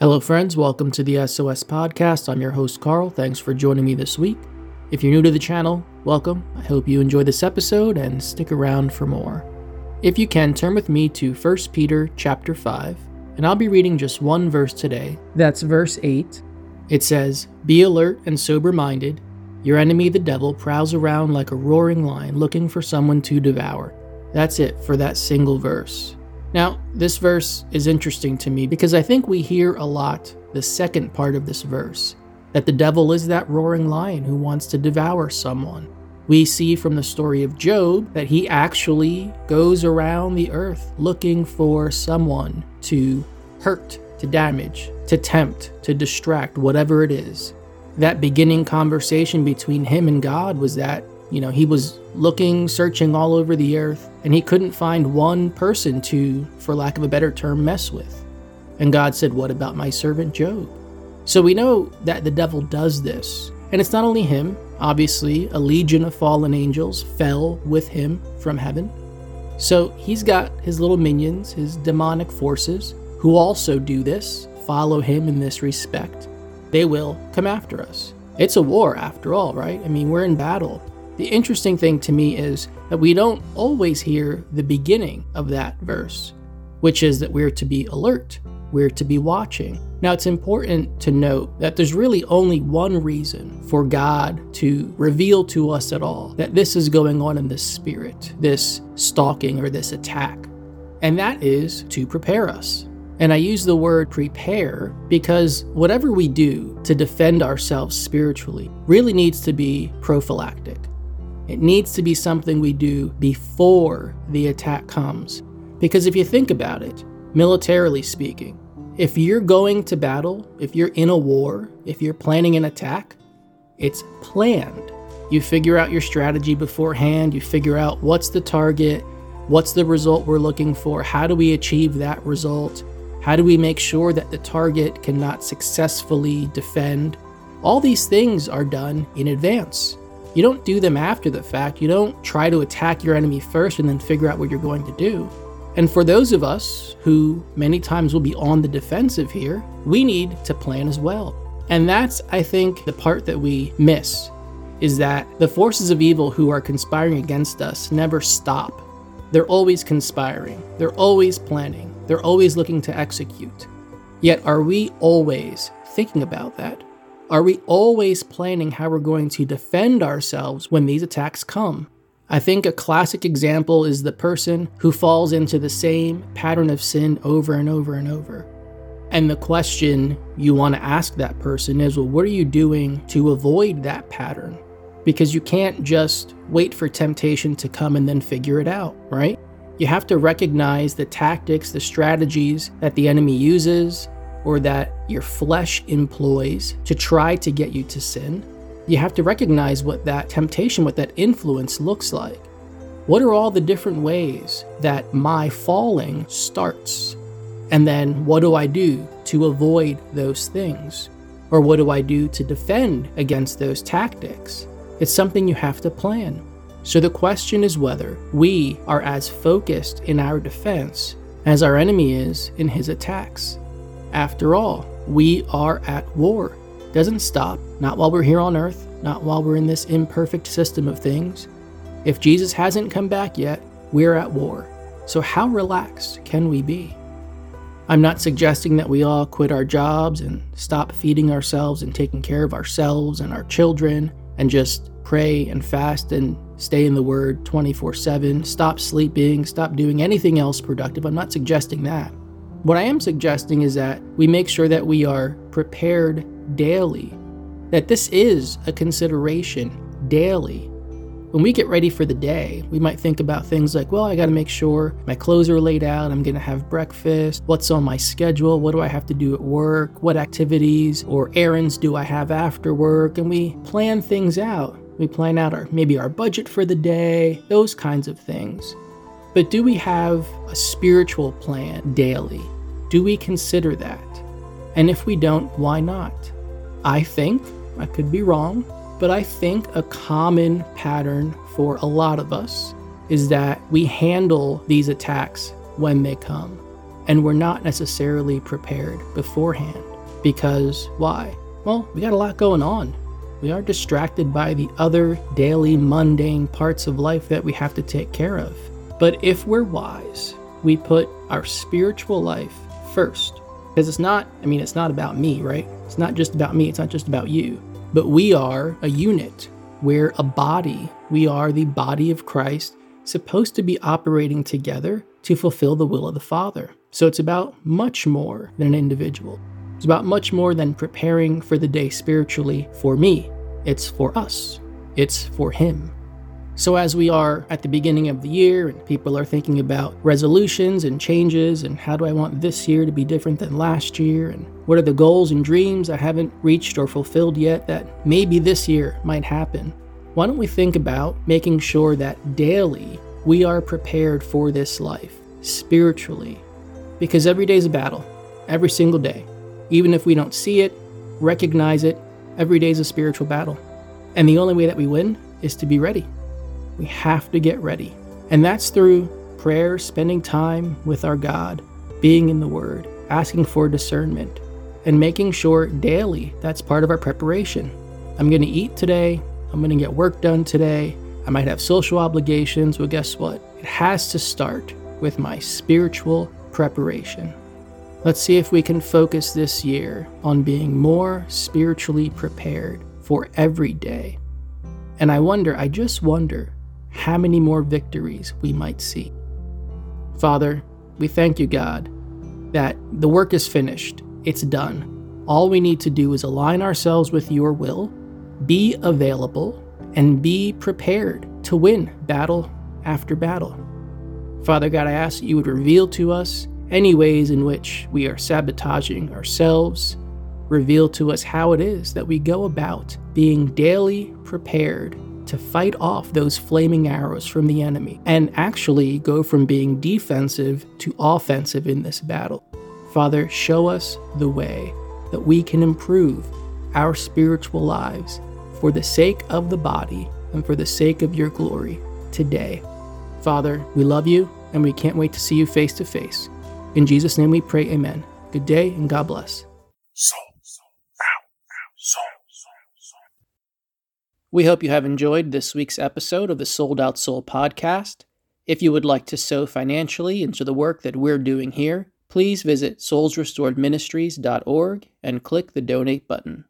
Hello, friends. Welcome to the SOS Podcast. I'm your host, Carl. Thanks for joining me this week. If you're new to the channel, welcome. I hope you enjoy this episode and stick around for more. If you can, turn with me to 1 Peter chapter 5, and I'll be reading just one verse today. That's verse 8. It says, Be alert and sober minded. Your enemy, the devil, prowls around like a roaring lion looking for someone to devour. That's it for that single verse. Now, this verse is interesting to me because I think we hear a lot the second part of this verse that the devil is that roaring lion who wants to devour someone. We see from the story of Job that he actually goes around the earth looking for someone to hurt, to damage, to tempt, to distract, whatever it is. That beginning conversation between him and God was that you know, he was looking, searching all over the earth, and he couldn't find one person to, for lack of a better term, mess with. And God said, What about my servant Job? So we know that the devil does this. And it's not only him, obviously, a legion of fallen angels fell with him from heaven. So he's got his little minions, his demonic forces, who also do this, follow him in this respect. They will come after us. It's a war after all, right? I mean, we're in battle. The interesting thing to me is that we don't always hear the beginning of that verse, which is that we're to be alert, we're to be watching. Now, it's important to note that there's really only one reason for God to reveal to us at all that this is going on in the spirit, this stalking or this attack, and that is to prepare us. And I use the word prepare because whatever we do to defend ourselves spiritually really needs to be prophylactic. It needs to be something we do before the attack comes. Because if you think about it, militarily speaking, if you're going to battle, if you're in a war, if you're planning an attack, it's planned. You figure out your strategy beforehand, you figure out what's the target, what's the result we're looking for, how do we achieve that result, how do we make sure that the target cannot successfully defend. All these things are done in advance. You don't do them after the fact. You don't try to attack your enemy first and then figure out what you're going to do. And for those of us who many times will be on the defensive here, we need to plan as well. And that's, I think, the part that we miss is that the forces of evil who are conspiring against us never stop. They're always conspiring, they're always planning, they're always looking to execute. Yet, are we always thinking about that? Are we always planning how we're going to defend ourselves when these attacks come? I think a classic example is the person who falls into the same pattern of sin over and over and over. And the question you want to ask that person is, well, what are you doing to avoid that pattern? Because you can't just wait for temptation to come and then figure it out, right? You have to recognize the tactics, the strategies that the enemy uses, or that your flesh employs to try to get you to sin, you have to recognize what that temptation, what that influence looks like. What are all the different ways that my falling starts? And then what do I do to avoid those things? Or what do I do to defend against those tactics? It's something you have to plan. So the question is whether we are as focused in our defense as our enemy is in his attacks. After all, we are at war. Doesn't stop, not while we're here on earth, not while we're in this imperfect system of things. If Jesus hasn't come back yet, we're at war. So, how relaxed can we be? I'm not suggesting that we all quit our jobs and stop feeding ourselves and taking care of ourselves and our children and just pray and fast and stay in the Word 24 7, stop sleeping, stop doing anything else productive. I'm not suggesting that. What I am suggesting is that we make sure that we are prepared daily, that this is a consideration daily. When we get ready for the day, we might think about things like, well, I got to make sure my clothes are laid out, I'm going to have breakfast, what's on my schedule, what do I have to do at work, what activities or errands do I have after work, and we plan things out. We plan out our maybe our budget for the day, those kinds of things. But do we have a spiritual plan daily? Do we consider that? And if we don't, why not? I think, I could be wrong, but I think a common pattern for a lot of us is that we handle these attacks when they come. And we're not necessarily prepared beforehand. Because why? Well, we got a lot going on. We are distracted by the other daily mundane parts of life that we have to take care of. But if we're wise, we put our spiritual life first. Because it's not, I mean, it's not about me, right? It's not just about me, it's not just about you. But we are a unit. We're a body. We are the body of Christ, supposed to be operating together to fulfill the will of the Father. So it's about much more than an individual. It's about much more than preparing for the day spiritually for me. It's for us, it's for Him. So, as we are at the beginning of the year and people are thinking about resolutions and changes and how do I want this year to be different than last year and what are the goals and dreams I haven't reached or fulfilled yet that maybe this year might happen, why don't we think about making sure that daily we are prepared for this life spiritually? Because every day is a battle, every single day. Even if we don't see it, recognize it, every day is a spiritual battle. And the only way that we win is to be ready. We have to get ready. And that's through prayer, spending time with our God, being in the Word, asking for discernment, and making sure daily that's part of our preparation. I'm going to eat today. I'm going to get work done today. I might have social obligations. Well, guess what? It has to start with my spiritual preparation. Let's see if we can focus this year on being more spiritually prepared for every day. And I wonder, I just wonder, how many more victories we might see. Father, we thank you, God, that the work is finished, it's done. All we need to do is align ourselves with your will, be available, and be prepared to win battle after battle. Father God, I ask that you would reveal to us any ways in which we are sabotaging ourselves. Reveal to us how it is that we go about being daily prepared to fight off those flaming arrows from the enemy and actually go from being defensive to offensive in this battle. Father, show us the way that we can improve our spiritual lives for the sake of the body and for the sake of your glory today. Father, we love you and we can't wait to see you face to face. In Jesus' name we pray, amen. Good day and God bless. Ow. Ow. We hope you have enjoyed this week's episode of the Sold Out Soul podcast. If you would like to sow financially into the work that we're doing here, please visit soulsrestoredministries.org and click the donate button.